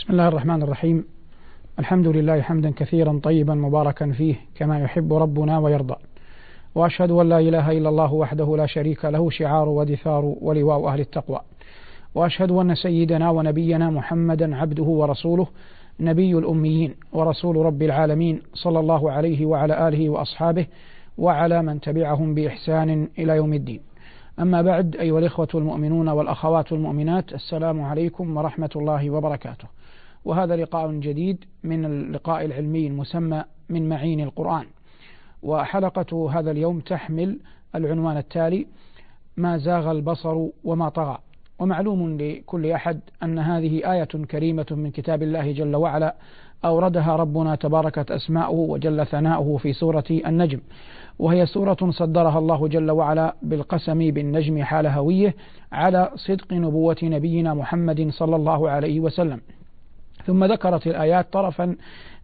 بسم الله الرحمن الرحيم. الحمد لله حمدا كثيرا طيبا مباركا فيه كما يحب ربنا ويرضى. وأشهد أن لا إله إلا الله وحده لا شريك له شعار ودثار ولواء أهل التقوى. وأشهد أن سيدنا ونبينا محمدا عبده ورسوله نبي الأميين ورسول رب العالمين صلى الله عليه وعلى آله وأصحابه وعلى من تبعهم بإحسان إلى يوم الدين. أما بعد أيها الإخوة المؤمنون والأخوات المؤمنات السلام عليكم ورحمة الله وبركاته. وهذا لقاء جديد من اللقاء العلمي المسمى من معين القرآن. وحلقة هذا اليوم تحمل العنوان التالي ما زاغ البصر وما طغى. ومعلوم لكل أحد أن هذه آية كريمة من كتاب الله جل وعلا أوردها ربنا تباركت أسماؤه وجل ثناؤه في سورة النجم. وهي سورة صدرها الله جل وعلا بالقسم بالنجم حال هويه على صدق نبوة نبينا محمد صلى الله عليه وسلم. ثم ذكرت الآيات طرفا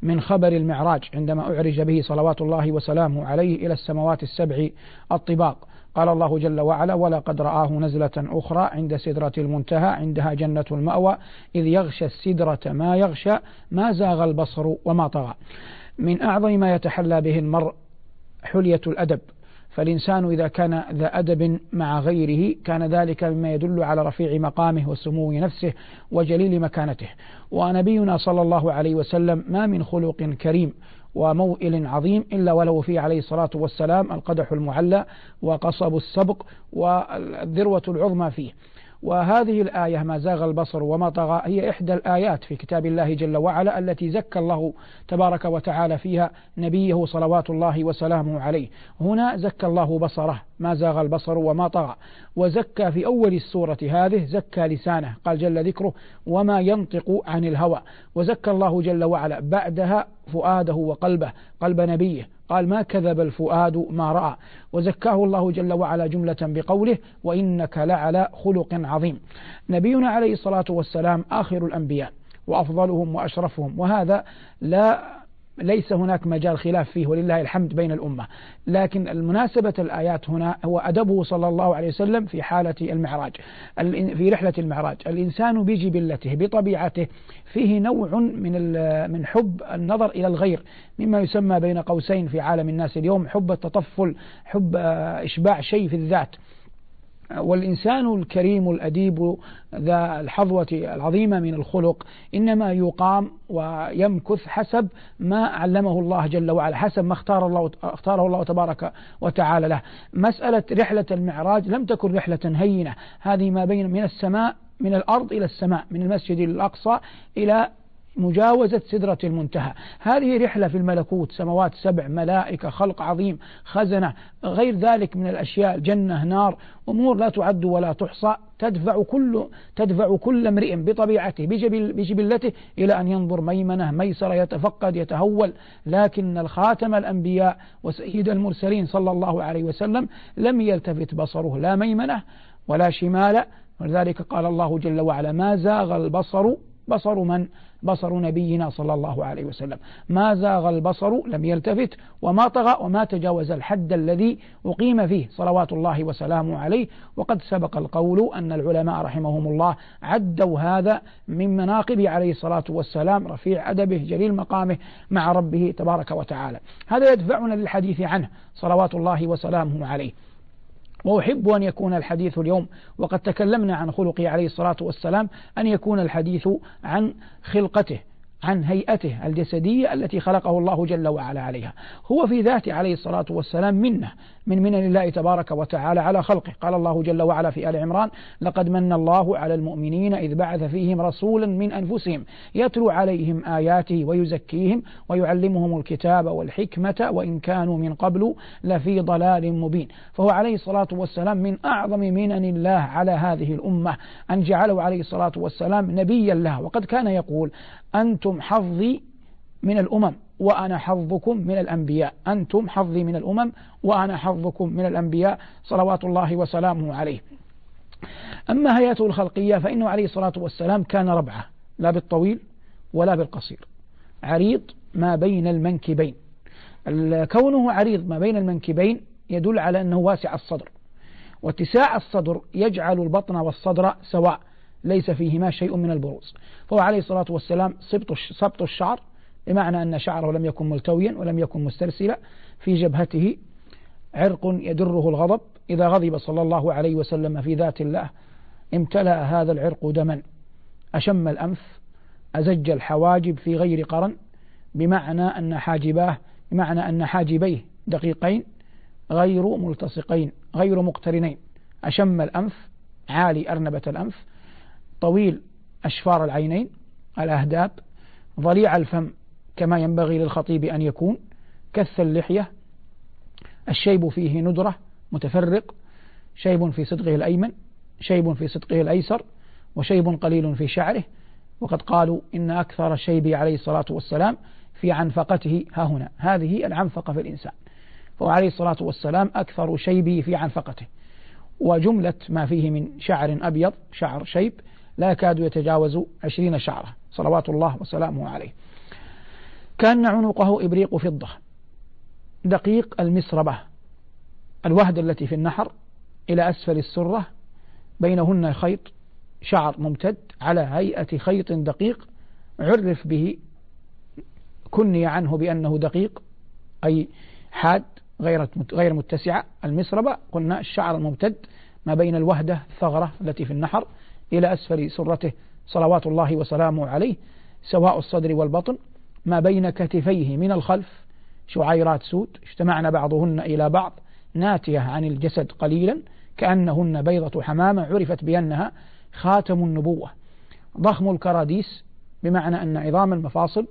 من خبر المعراج عندما أعرج به صلوات الله وسلامه عليه إلى السماوات السبع الطباق. قال الله جل وعلا ولقد رآه نزلة أخرى عند سدرة المنتهى عندها جنة المأوى إذ يغشى السدرة ما يغشى ما زاغ البصر وما طغى. من أعظم ما يتحلى به المرء حلية الأدب. فالإنسان إذا كان ذا أدب مع غيره كان ذلك مما يدل على رفيع مقامه وسمو نفسه وجليل مكانته. ونبينا صلى الله عليه وسلم ما من خلق كريم وموئل عظيم إلا ولو فيه عليه الصلاة والسلام القدح المعلى وقصب السبق والذروة العظمى فيه. وهذه الآية ما زاغ البصر وما طغى هي إحدى الآيات في كتاب الله جل وعلا التي زكى الله تبارك وتعالى فيها نبيه صلوات الله وسلامه عليه. هنا زكى الله بصره ما زاغ البصر وما طغى. وزكى في أول السورة هذه زكى لسانه قال جل ذكره وما ينطق عن الهوى وزكى الله جل وعلا بعدها فؤاده وقلبه قلب نبيه. قال ما كذب الفؤاد ما رأى. وزكاه الله جل وعلا جملة بقوله وإنك لعلى خلق عظيم. نبينا عليه الصلاة والسلام آخر الأنبياء وأفضلهم وأشرفهم. وهذا لا ليس هناك مجال خلاف فيه ولله الحمد بين الأمة. لكن المناسبة الآيات هنا هو أدبه صلى الله عليه وسلم في حالة المعراج في رحلة المعراج. الإنسان بجبلته بطبيعته فيه نوع من من حب النظر إلى الغير مما يسمى بين قوسين في عالم الناس اليوم حب التطفل حب إشباع شيء في الذات. والإنسان الكريم الأديب ذا الحظوة العظيمة من الخلق إنما يقام ويمكث حسب ما علمه الله جل وعلا حسب ما اختار الله اختاره الله تبارك وتعالى له. مسألة رحلة المعراج لم تكن رحلة هينة هذه ما بين من السماء من الأرض إلى السماء من المسجد الأقصى إلى مجاوزة سدرة المنتهى. هذه رحلة في الملكوت سماوات سبع ملائكة خلق عظيم خزنة غير ذلك من الأشياء جنة نار أمور لا تعد ولا تحصى. تدفع كل تدفع كل امرئ بطبيعته بجبل بجبلته إلى أن ينظر ميمنة ميسرة يتفقد يتهول. لكن الخاتم الأنبياء وسيد المرسلين صلى الله عليه وسلم لم يلتفت بصره لا ميمنة ولا شمال. ولذلك قال الله جل وعلا ما زاغ البصر بصر من؟ بصر نبينا صلى الله عليه وسلم. ما زاغ البصر لم يلتفت وما طغى وما تجاوز الحد الذي أقيم فيه. صلوات الله وسلامه عليه. وقد سبق القول أن العلماء رحمهم الله عدوا هذا من مناقب عليه الصلاة والسلام رفيع أدبه جليل مقامه مع ربه تبارك وتعالى. هذا يدفعنا للحديث عنه. صلوات الله وسلامه عليه. وأحب أن يكون الحديث اليوم وقد تكلمنا عن خلقه عليه الصلاة والسلام أن يكون الحديث عن خلقته. عن هيئته الجسدية التي خلقه الله جل وعلا عليها. هو في ذاته عليه الصلاة والسلام منة من منن الله تبارك وتعالى على خلقه. قال الله جل وعلا في آل عمران لقد من الله على المؤمنين إذ بعث فيهم رسولا من أنفسهم يتلو عليهم آياته ويزكيهم ويعلمهم الكتاب والحكمة وإن كانوا من قبل لفي ضلال مبين. فهو عليه الصلاة والسلام من أعظم منن الله على هذه الأمة. أن جعله عليه الصلاة والسلام نبيا لها وقد كان يقول أنتم حظي من الأمم وأنا حظكم من الأنبياء. أنتم حظي من الأمم وأنا حظكم من الأنبياء. صلوات الله وسلامه عليه. أما هيئته الخلقية فإنه عليه الصلاة والسلام كان ربعة. لا بالطويل ولا بالقصير. عريض ما بين المنكبين. كونه عريض ما بين المنكبين يدل على أنه واسع الصدر. واتساع الصدر يجعل البطن والصدر سواء. ليس فيهما شيء من البروز. فهو عليه الصلاة والسلام سبط الشعر بمعنى أن شعره لم يكن ملتويا ولم يكن مسترسلا في جبهته عرق يدره الغضب. إذا غضب صلى الله عليه وسلم في ذات الله امتلأ هذا العرق دما أشم الأنف أزج الحواجب في غير قرن بمعنى أن حاجباه بمعنى أن حاجبيه دقيقين غير ملتصقين غير مقترنين. أشم الأنف عالي أرنبة الأنف طويل أشفار العينين الأهداب ضليع الفم كما ينبغي للخطيب أن يكون كث اللحية الشيب فيه ندرة متفرق شيب في صدغه الأيمن شيب في صدغه الأيسر وشيب قليل في شعره وقد قالوا إن أكثر الشيب عليه الصلاة والسلام في عنفقته ها هنا هذه العنفقة في الإنسان فهو عليه الصلاة والسلام أكثر شيبه في عنفقته. وجملة ما فيه من شعر أبيض شعر شيب لا يكاد يتجاوز عشرين شعرة. صلوات الله وسلامه عليه. كان عنقه إبريق فضة. دقيق المسربة. الوهد التي في النحر إلى أسفل السرة. بينهن خيط. شعر ممتد على هيئة خيط دقيق. عرف به. كني عنه بأنه دقيق. أي حاد غير غير متسعة. المسربة. قلنا الشعر الممتد. ما بين الوهدة الثغرة التي في النحر. إلى أسفل سرته. صلوات الله وسلامه عليه. سواء الصدر والبطن. ما بين كتفيه من الخلف. شعيرات سود. اجتمعن بعضهن إلى بعض. ناتية عن الجسد قليلا. كأنهن بيضة حمامة عرفت بأنها خاتم النبوة. ضخم الكراديس. بمعنى أن عظام المفاصل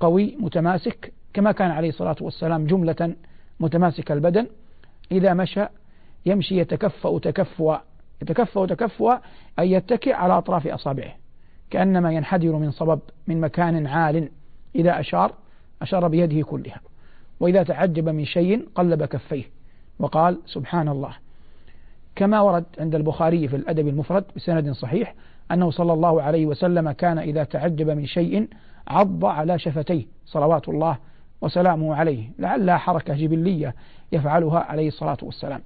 قوي متماسك. كما كان عليه الصلاة والسلام جملة متماسك البدن. إذا مشى يمشي يتكفأ تكفؤا. يتكفأ تكفؤا أي يتكئ على أطراف أصابعه كأنما ينحدر من صبب من مكان عال إذا أشار أشار بيده كلها. وإذا تعجب من شيء قلب كفيه وقال سبحان الله كما ورد عند البخاري في الأدب المفرد بسند صحيح أنه صلى الله عليه وسلم كان إذا تعجب من شيء عض على شفتيه صلوات الله وسلامه عليه لعلها حركة جبلية يفعلها عليه الصلاة والسلام.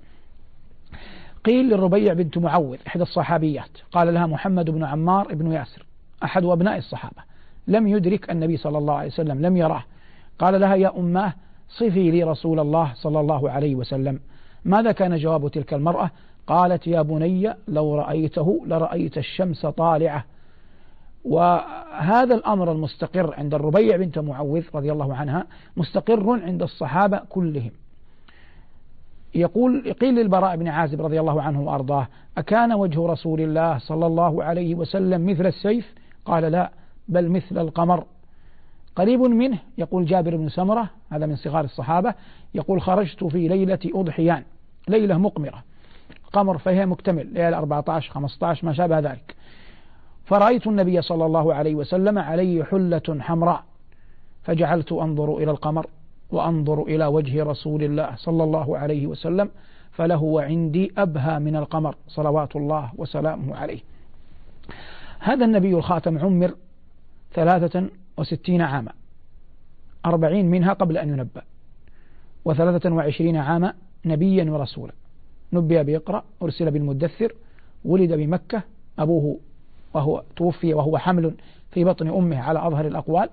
قيل للربيع بنت معوذ إحدى الصحابيات. قال لها محمد بن عمار بن ياسر أحد أبناء الصحابة. لم يدرك النبي صلى الله عليه وسلم لم يراه. قال لها يا أماه صفي لي رسول الله صلى الله عليه وسلم. ماذا كان جواب تلك المرأة؟ قالت يا بني لو رأيته لرأيت الشمس طالعة. وهذا الأمر المستقر عند الربيع بنت معوذ رضي الله عنها مستقر عند الصحابة كلهم. يقول قيل للبراء بن عازب رضي الله عنه وأرضاه أكان وجه رسول الله صلى الله عليه وسلم مثل السيف؟ قال لا بل مثل القمر. قريب منه يقول جابر بن سمرة هذا من صغار الصحابة يقول خرجت في ليلة أضحيان ليلة مقمرة قمر فهي مكتمل ليلة 14 15 ما شابه ذلك. فرأيت النبي صلى الله عليه وسلم عليه حلة حمراء فجعلت أنظر إلى القمر. وأنظر إلى وجه رسول الله صلى الله عليه وسلم فله عندي أبهى من القمر صلوات الله وسلامه عليه. هذا النبي الخاتم عمر ثلاثة وستين عاما أربعين منها قبل أن ينبأ وثلاثة وعشرين عاما نبيا ورسولا. نبئ بيقرأ أرسل بالمدثر ولد بمكة أبوه وهو توفي وهو حمل في بطن أمه على أظهر الأقوال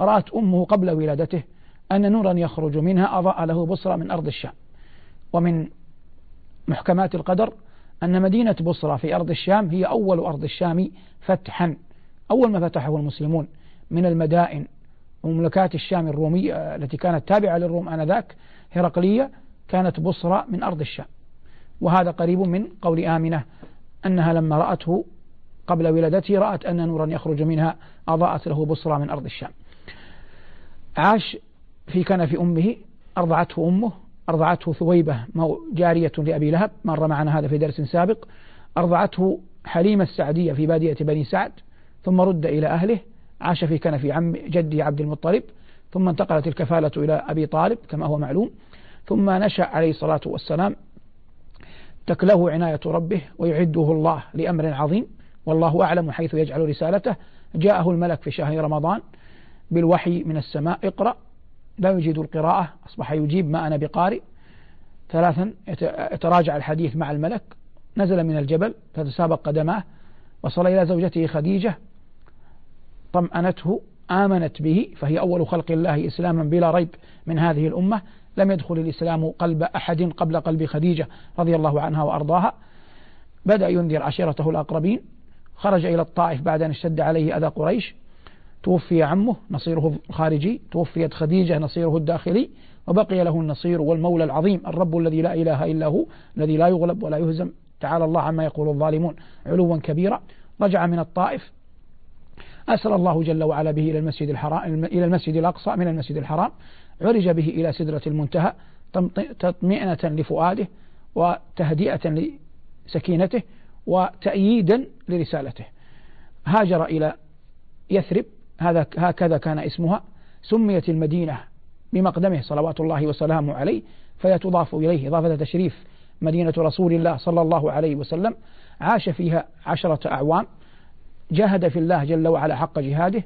رأت أمه قبل ولادته أن نورا يخرج منها أضاء له بصرى من أرض الشام. ومن محكمات القدر أن مدينة بصرى في أرض الشام هي أول أرض الشام فتحا أول ما فتحه المسلمون من المدائن ومملكات الشام الرومية التي كانت تابعة للروم آنذاك هرقلية كانت بصرى من أرض الشام. وهذا قريب من قول آمنة أنها لما رأته قبل ولادته رأت أن نورا يخرج منها أضاءت له بصرى من أرض الشام. عاش في كنف أمه أرضعته أمه أرضعته ثويبة جارية لأبي لهب مر معنا هذا في درس سابق. أرضعته حليمة السعدية في بادية بني سعد ثم رد إلى أهله عاش في كنف عم جدي عبد المطلب ثم انتقلت الكفالة إلى أبي طالب كما هو معلوم ثم نشأ عليه الصلاة والسلام تكله عناية ربه ويعده الله لأمر عظيم والله أعلم حيث يجعل رسالته. جاءه الملك في شهر رمضان بالوحي من السماء اقرأ. لا يجيد القراءة أصبح يجيب ما أنا بقارئ. ثلاثا يتراجع الحديث مع الملك. نزل من الجبل فتسابق قدماه وصل إلى زوجته خديجة. طمأنته آمنت به فهي أول خلق الله إسلاما بلا ريب من هذه الأمة. لم يدخل الإسلام قلب أحد قبل قلب خديجة رضي الله عنها وأرضاها. بدأ ينذر عشيرته الأقربين. خرج إلى الطائف بعد أن اشتد عليه أذى قريش. توفي عمه نصيره الخارجي توفيت خديجة نصيره الداخلي وبقي له النصير والمولى العظيم الرب الذي لا إله إلا هو الذي لا يغلب ولا يهزم. تعالى الله عما يقول الظالمون. علوا كبيرا. رجع من الطائف. أسر الله جل وعلا به إلى المسجد الحرام إلى المسجد الأقصى من المسجد الحرام. عرج به إلى سدرة المنتهى تطمئنة لفؤاده وتهدئة لسكينته وتأييدا لرسالته. هاجر إلى يثرب. هذا هكذا كان اسمها سميت المدينة بمقدمه صلوات الله وسلامه عليه فهي تضاف إليه إضافة تشريف مدينة رسول الله صلى الله عليه وسلم عاش فيها عشرة أعوام جاهد في الله جل وعلا حق جهاده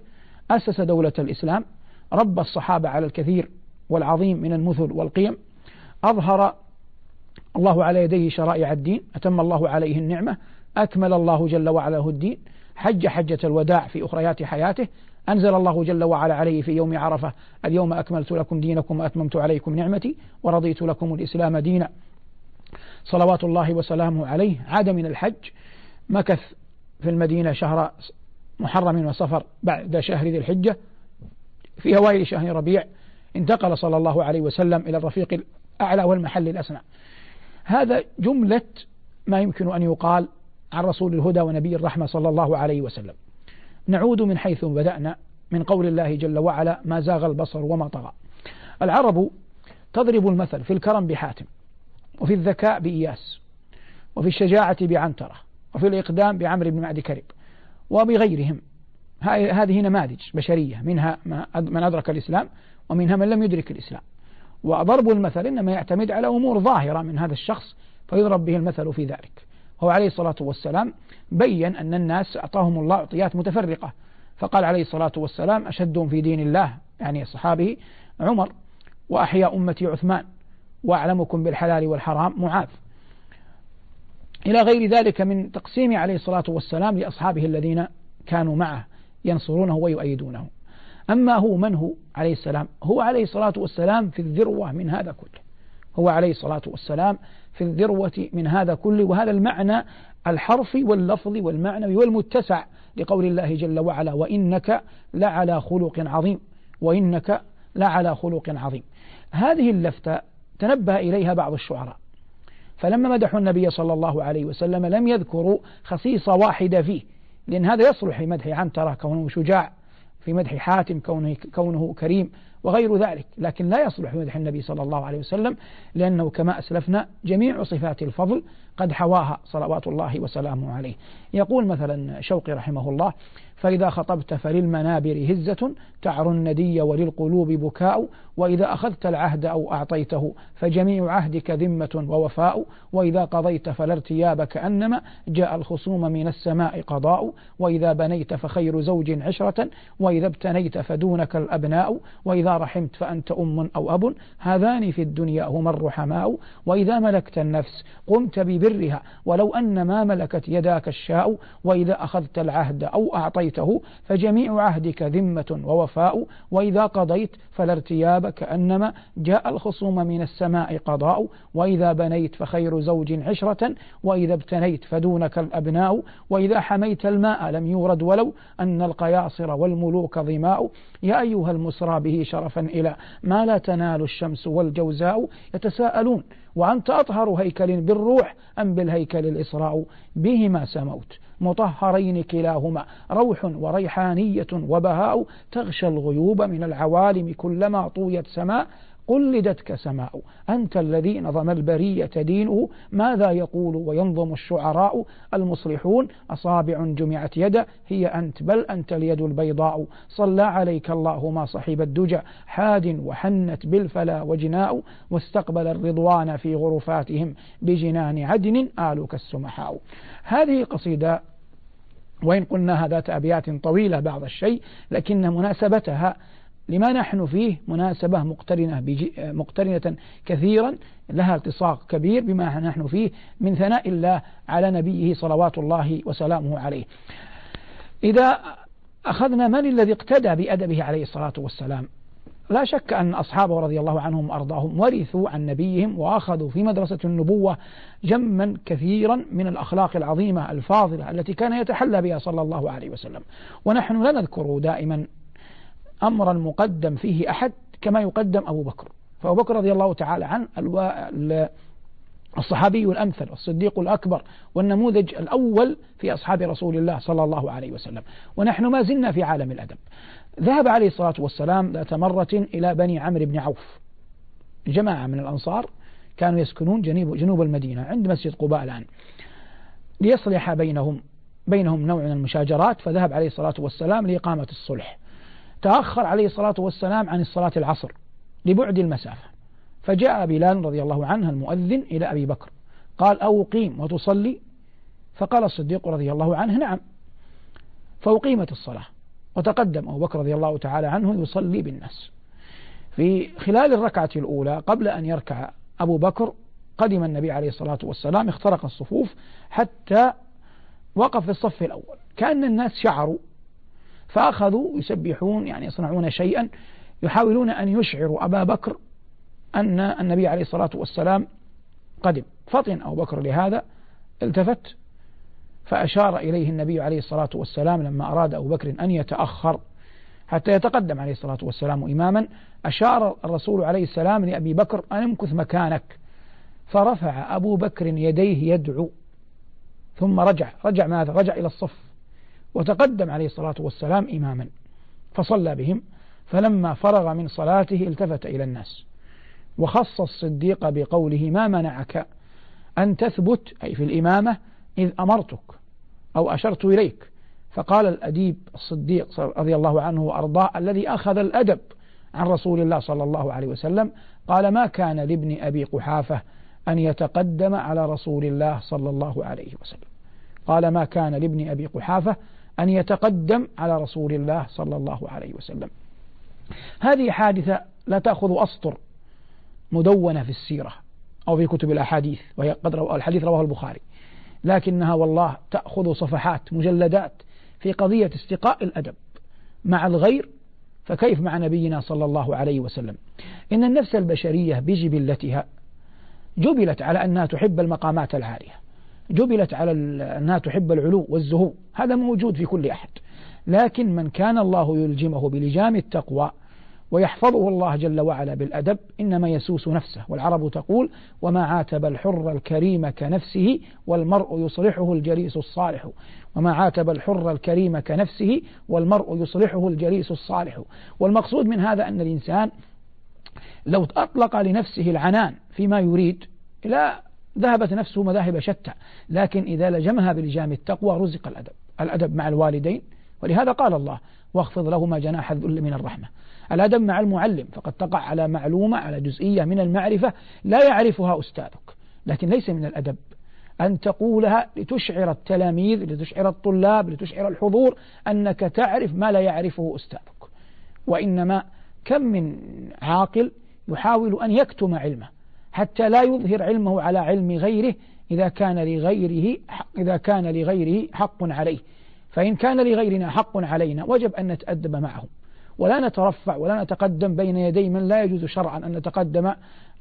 أسس دولة الإسلام ربى الصحابة على الكثير والعظيم من المثل والقيم أظهر الله على يديه شرائع الدين أتم الله عليه النعمة أكمل الله جل وعلا الدين حج حجة الوداع في أخريات حياته. أنزل الله جل وعلا عليه في يوم عرفة. اليوم أكملت لكم دينكم وأتممت عليكم نعمتي ورضيت لكم الإسلام دينا. صلوات الله وسلامه عليه. عاد من الحج مكث في المدينة شهر محرم وصفر بعد شهر ذي الحجة. في أوائل شهر ربيع انتقل صلى الله عليه وسلم إلى الرفيق الأعلى والمحل الأسنى هذا جملة ما يمكن أن يقال عن رسول الهدى ونبي الرحمة صلى الله عليه وسلم. نعود من حيث بدأنا من قول الله جل وعلا ما زاغ البصر وما طغى. العرب تضرب المثل في الكرم بحاتم وفي الذكاء بإياس وفي الشجاعة بعنترة وفي الإقدام بعمر بن معد كرب وبغيرهم. هذه نماذج بشرية منها من أدرك الإسلام ومنها من لم يدرك الإسلام. وضرب المثل إنما يعتمد على أمور ظاهرة من هذا الشخص فيضرب به المثل في ذلك. هو عليه الصلاة والسلام بين أن الناس أعطاهم الله أعطيات متفرقة. فقال عليه الصلاة والسلام أشدهم في دين الله يعني صحابه عمر وأحيا أمتي عثمان وأعلمكم بالحلال والحرام معاذ. إلى غير ذلك من تقسيم عليه الصلاة والسلام لأصحابه الذين كانوا معه ينصرونه ويؤيدونه. أما هو من هو عليه السلام؟ هو عليه الصلاة والسلام في الذروة من هذا كله. هو عليه الصلاة والسلام في الذروة من هذا كله وهذا المعنى الحرفي واللفظي والمعنوي والمتسع لقول الله جل وعلا وإنك لعلى خلق عظيم وإنك لعلى خلق عظيم. هذه اللفتة تنبه إليها بعض الشعراء. فلما مدحوا النبي صلى الله عليه وسلم لم يذكروا خصيصة واحدة فيه لأن هذا يصلح في مدح عنترة كونه شجاع في مدح حاتم كونه, كونه كريم وغير ذلك لكن لا يصلح مدح النبي صلى الله عليه وسلم لأنه كما أسلفنا جميع صفات الفضل قد حواها صلوات الله وسلامه عليه. يقول مثلا شوقي رحمه الله فإذا خطبت فللمنابر هزة تعر الندي وللقلوب بكاء وإذا أخذت العهد أو أعطيته فجميع عهدك ذمة ووفاء وإذا قضيت فلا ارتياب كأنما جاء الخصوم من السماء قضاء وإذا بنيت فخير زوج عشرة وإذا ابتنيت فدونك الأبناء وإذا رحمت فأنت أم أو أب هذان في الدنيا هما الرحماء. وإذا ملكت النفس قمت ببرها ولو أن ما ملكت يداك الشاء وإذا أخذت العهد أو أعطيته فجميع عهدك ذمة ووفاء وإذا قضيت فلا ارتياب كأنما جاء الخصوم من السماء قضاء وإذا بنيت فخير زوج عشرة وإذا ابتنيت فدونك الأبناء وإذا حميت الماء لم يورد ولو أن القياصر والملوك ظماء. يا أيها المسرى به شرفا إلى ما لا تنال الشمس والجوزاء؟ يتساءلون وأنت أطهر هيكل بالروح أم بالهيكل الإسراء؟ بهما سموت. مطهرين كلاهما روح وريحانية وبهاء تغشى الغيوب من العوالم كلما طويت سماء قلدتك سماء أنت الذي نظم البرية دينه ماذا يقول وينظم الشعراء؟ المصلحون أصابع جمعت يده هي أنت بل أنت اليد البيضاء. صلى عليك الله ما صحب الدجى حاد وحنت بالفلا وجناء واستقبل الرضوان في غرفاتهم بجنان عدن آلك السمحاء. هذه قصيدة وإن قلنا ذات أبيات طويلة بعض الشيء لكن مناسبتها لما نحن فيه مناسبة مقترنة, مقترنة كثيرا لها التصاق كبير بما نحن فيه من ثناء الله على نبيه صلوات الله وسلامه عليه. إذا أخذنا من الذي اقتدى بأدبه عليه الصلاة والسلام؟ لا شك أن أصحابه رضي الله عنهم وأرضاهم ورثوا عن نبيهم وأخذوا في مدرسة النبوة جما كثيرا من الأخلاق العظيمة الفاضلة التي كان يتحلى بها صلى الله عليه وسلم. ونحن لا نذكر دائما أمرا مقدم فيه أحد كما يقدم أبو بكر. فأبو بكر رضي الله تعالى عنه الصحابي الأمثل والصديق الأكبر والنموذج الأول في أصحاب رسول الله صلى الله عليه وسلم. ونحن ما زلنا في عالم الأدب. ذهب عليه الصلاة والسلام ذات مرة إلى بني عمرو بن عوف. جماعة من الأنصار كانوا يسكنون جنوب, جنوب المدينة عند مسجد قباء الآن. ليصلح بينهم بينهم نوع من المشاجرات فذهب عليه الصلاة والسلام لإقامة الصلح. تأخر عليه الصلاة والسلام عن الصلاة العصر لبعد المسافة. فجاء بلال رضي الله عنه المؤذن إلى أبي بكر. قال أو قيم وتصلي؟ فقال الصديق رضي الله عنه نعم. فأقيمت الصلاة. وتقدم أبو بكر رضي الله تعالى عنه يصلي بالناس. في خلال الركعة الأولى قبل أن يركع أبو بكر قدم النبي عليه الصلاة والسلام اخترق الصفوف حتى وقف في الصف الأول. كأن الناس شعروا فأخذوا يسبحون يعني يصنعون شيئا يحاولون أن يشعروا أبا بكر أن النبي عليه الصلاة والسلام قدم. فطن أبو بكر لهذا التفت فأشار إليه النبي عليه الصلاة والسلام لما أراد أبو بكر أن يتأخر حتى يتقدم عليه الصلاة والسلام إماما. أشار الرسول عليه السلام لأبي بكر أن امكث مكانك. فرفع أبو بكر يديه يدعو ثم رجع رجع ماذا؟ رجع إلى الصف وتقدم عليه الصلاة والسلام إماما. فصلى بهم فلما فرغ من صلاته التفت إلى الناس. وخص الصديق بقوله ما منعك أن تثبت أي في الإمامة إذ أمرتك أو أشرت إليك. فقال الأديب الصديق رضي الله عنه وأرضاه الذي أخذ الأدب عن رسول الله صلى الله عليه وسلم قال ما كان لابن أبي قحافة أن يتقدم على رسول الله صلى الله عليه وسلم. قال ما كان لابن أبي قحافة أن يتقدم على رسول الله صلى الله عليه وسلم. هذه حادثة لا تأخذ أسطر مدونة في السيرة أو في كتب الأحاديث وهي قد الحديث رواه البخاري. لكنها والله تأخذ صفحات مجلدات في قضية استقاء الأدب مع الغير فكيف مع نبينا صلى الله عليه وسلم؟ إن النفس البشرية بجبلتها جبلت على أنها تحب المقامات العالية جبلت على أنها تحب العلو والزهو هذا موجود في كل أحد. لكن من كان الله يلجمه بلجام التقوى ويحفظه الله جل وعلا بالأدب إنما يسوس نفسه. والعرب تقول وما عاتب الحر الكريم كنفسه والمرء يصلحه الجليس الصالح. وما عاتب الحر الكريم كنفسه والمرء يصلحه الجليس الصالح. والمقصود من هذا أن الإنسان لو أطلق لنفسه العنان فيما يريد لا ذهبت نفسه مذاهب شتى لكن إذا لجمها بلجام التقوى رزق الأدب الأدب مع الوالدين. ولهذا قال الله واخفض لهما جناح الذل من الرحمة. الأدب مع المعلم فقد تقع على معلومة على جزئية من المعرفة لا يعرفها أستاذك. لكن ليس من الأدب أن تقولها لتشعر التلاميذ لتشعر الطلاب لتشعر الحضور أنك تعرف ما لا يعرفه أستاذك. وإنما كم من عاقل يحاول أن يكتم علمه حتى لا يظهر علمه على علم غيره إذا كان لغيره إذا كان لغيره حق عليه. فإن كان لغيرنا حق علينا وجب أن نتأدب معه. ولا نترفع ولا نتقدم بين يدي من لا يجوز شرعا أن نتقدم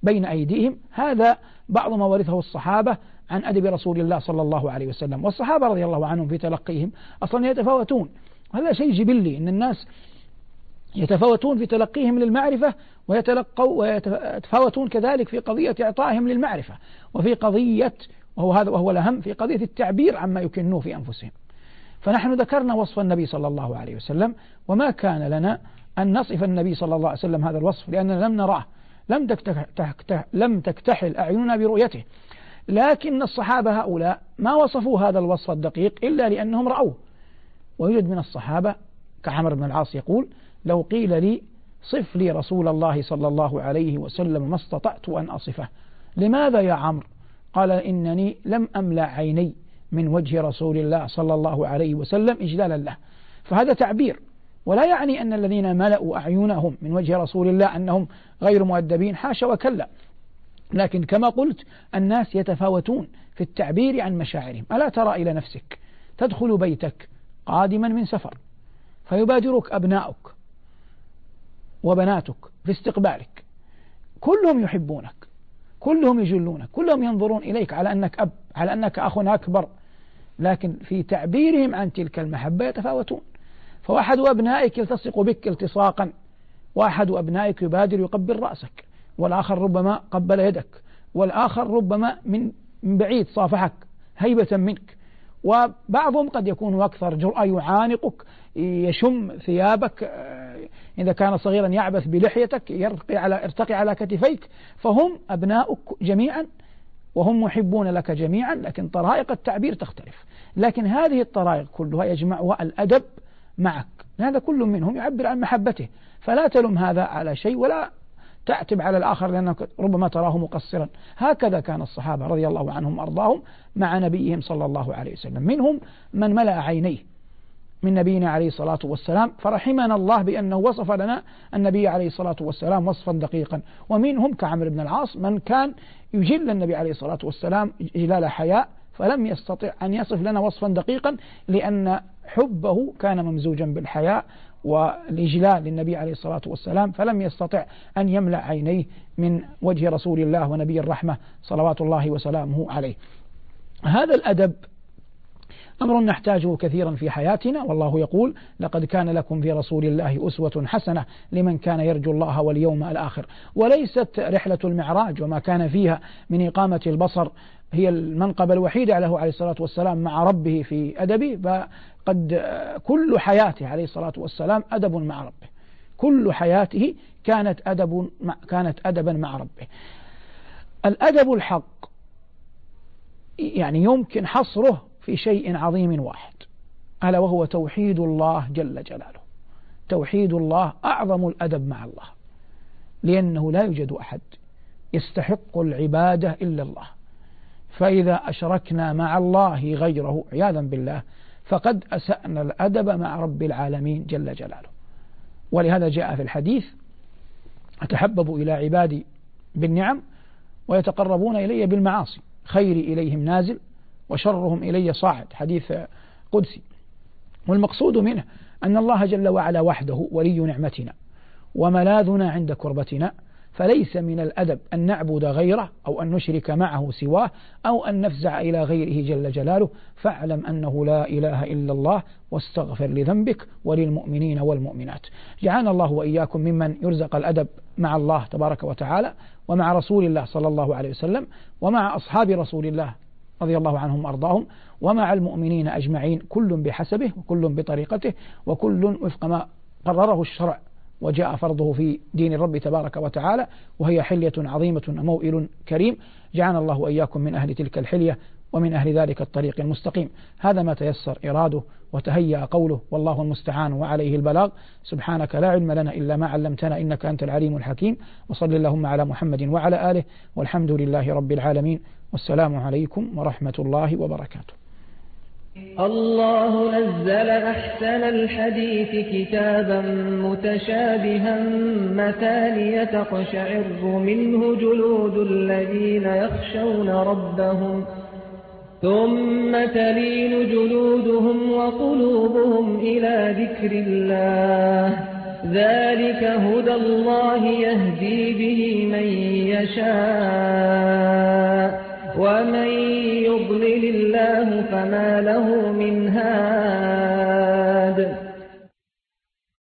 بين أيديهم. هذا بعض ما ورثه الصحابة عن أدب رسول الله صلى الله عليه وسلم. والصحابة رضي الله عنهم في تلقيهم أصلا يتفاوتون. هذا شيء جبلي أن الناس يتفاوتون في تلقيهم للمعرفة ويتلقوا ويتفاوتون كذلك في قضية إعطائهم للمعرفة. وفي قضية وهو هذا وهو الأهم في قضية التعبير عما يكنوه في أنفسهم. فنحن ذكرنا وصف النبي صلى الله عليه وسلم وما كان لنا أن نصف النبي صلى الله عليه وسلم هذا الوصف لأننا لم نراه لم لم تكتحل أعيننا برؤيته. لكن الصحابة هؤلاء ما وصفوا هذا الوصف الدقيق إلا لأنهم رأوه. ويوجد من الصحابة كعمر بن العاص يقول لو قيل لي صف لي رسول الله صلى الله عليه وسلم ما استطعت أن أصفه. لماذا يا عمرو؟ قال إنني لم أملأ عيني من وجه رسول الله صلى الله عليه وسلم إجلالا له. فهذا تعبير. ولا يعني أن الذين ملأوا أعينهم من وجه رسول الله أنهم غير مؤدبين حاشا وكلا. لكن كما قلت الناس يتفاوتون في التعبير عن مشاعرهم. ألا ترى إلى نفسك؟ تدخل بيتك قادما من سفر فيبادرك أبناؤك وبناتك في استقبالك. كلهم يحبونك كلهم يجلونك كلهم ينظرون إليك على أنك أب على أنك أخ أكبر. لكن في تعبيرهم عن تلك المحبة يتفاوتون. فواحد أبنائك يلتصق بك التصاقا واحد أبنائك يبادر يقبل رأسك والآخر ربما قبل يدك والآخر ربما من بعيد صافحك هيبة منك. وبعضهم قد يكون أكثر جرأة يعانقك يشم ثيابك آه، إذا كان صغيرا يعبث بلحيتك يرقي على ارتقي على كتفيك. فهم أبناؤك جميعا. وهم محبون لك جميعا لكن طرائق التعبير تختلف. لكن هذه الطرائق كلها يجمعها الأدب معك. هذا كل منهم يعبر عن محبته. فلا تلم هذا على شيء ولا تعتب على الآخر لأنك ربما تراه مقصرا. هكذا كان الصحابة رضي الله عنهم وأرضاهم مع نبيهم صلى الله عليه وسلم. منهم من ملأ عينيه. من نبينا عليه الصلاة والسلام فرحمنا الله بأنه وصف لنا النبي عليه الصلاة والسلام وصفا دقيقا. ومنهم كعمر بن العاص من كان يجل النبي عليه الصلاة والسلام إجلال حياء فلم يستطع أن يصف لنا وصفا دقيقا لأن حبه كان ممزوجا بالحياء والإجلال للنبي عليه الصلاة والسلام فلم يستطع أن يملأ عينيه من وجه رسول الله ونبي الرحمة صلوات الله وسلامه عليه. هذا الأدب أمر نحتاجه كثيرا في حياتنا والله يقول لقد كان لكم في رسول الله أسوة حسنة لمن كان يرجو الله واليوم الآخر. وليست رحلة المعراج وما كان فيها من إقامة البصر هي المنقبة الوحيدة له عليه الصلاة والسلام مع ربه في أدبه فقد كل حياته عليه الصلاة والسلام أدب مع ربه. كل حياته كانت أدب كانت أدبا مع ربه. الأدب الحق يعني يمكن حصره في شيء عظيم واحد ألا وهو توحيد الله جل جلاله. توحيد الله أعظم الأدب مع الله لأنه لا يوجد أحد يستحق العبادة إلا الله. فإذا أشركنا مع الله غيره عياذا بالله فقد أسأنا الأدب مع رب العالمين جل جلاله. ولهذا جاء في الحديث أتحبب إلى عبادي بالنعم ويتقربون إلي بالمعاصي خيري إليهم نازل وشرهم إلي صاعد حديث قدسي. والمقصود منه أن الله جل وعلا وحده ولي نعمتنا وملاذنا عند كربتنا فليس من الأدب أن نعبد غيره أو أن نشرك معه سواه أو أن نفزع إلى غيره جل جلاله. فاعلم أنه لا إله إلا الله واستغفر لذنبك وللمؤمنين والمؤمنات. جعلنا الله وإياكم ممن يرزق الأدب مع الله تبارك وتعالى ومع رسول الله صلى الله عليه وسلم ومع أصحاب رسول الله رضي الله عنهم وأرضاهم. ومع المؤمنين أجمعين كل بحسبه وكل بطريقته وكل وفق ما قرره الشرع. وجاء فرضه في دين الرب تبارك وتعالى وهي حلية عظيمة وموئل كريم. جعلنا الله وإياكم من أهل تلك الحلية ومن أهل ذلك الطريق المستقيم. هذا ما تيسر إراده وتهيأ قوله والله المستعان وعليه البلاغ. سبحانك لا علم لنا إلا ما علمتنا إنك أنت العليم الحكيم. وصل اللهم على محمد وعلى آله والحمد لله رب العالمين. والسلام عليكم ورحمة الله وبركاته. الله نزل أحسن الحديث كتابا متشابها مثانية تقشعر منه جلود الذين يخشون ربهم ثم تلين جلودهم وقلوبهم إلى ذكر الله ذلك هدى الله يهدي به من يشاء. ومن يضلل الله فما له من هاد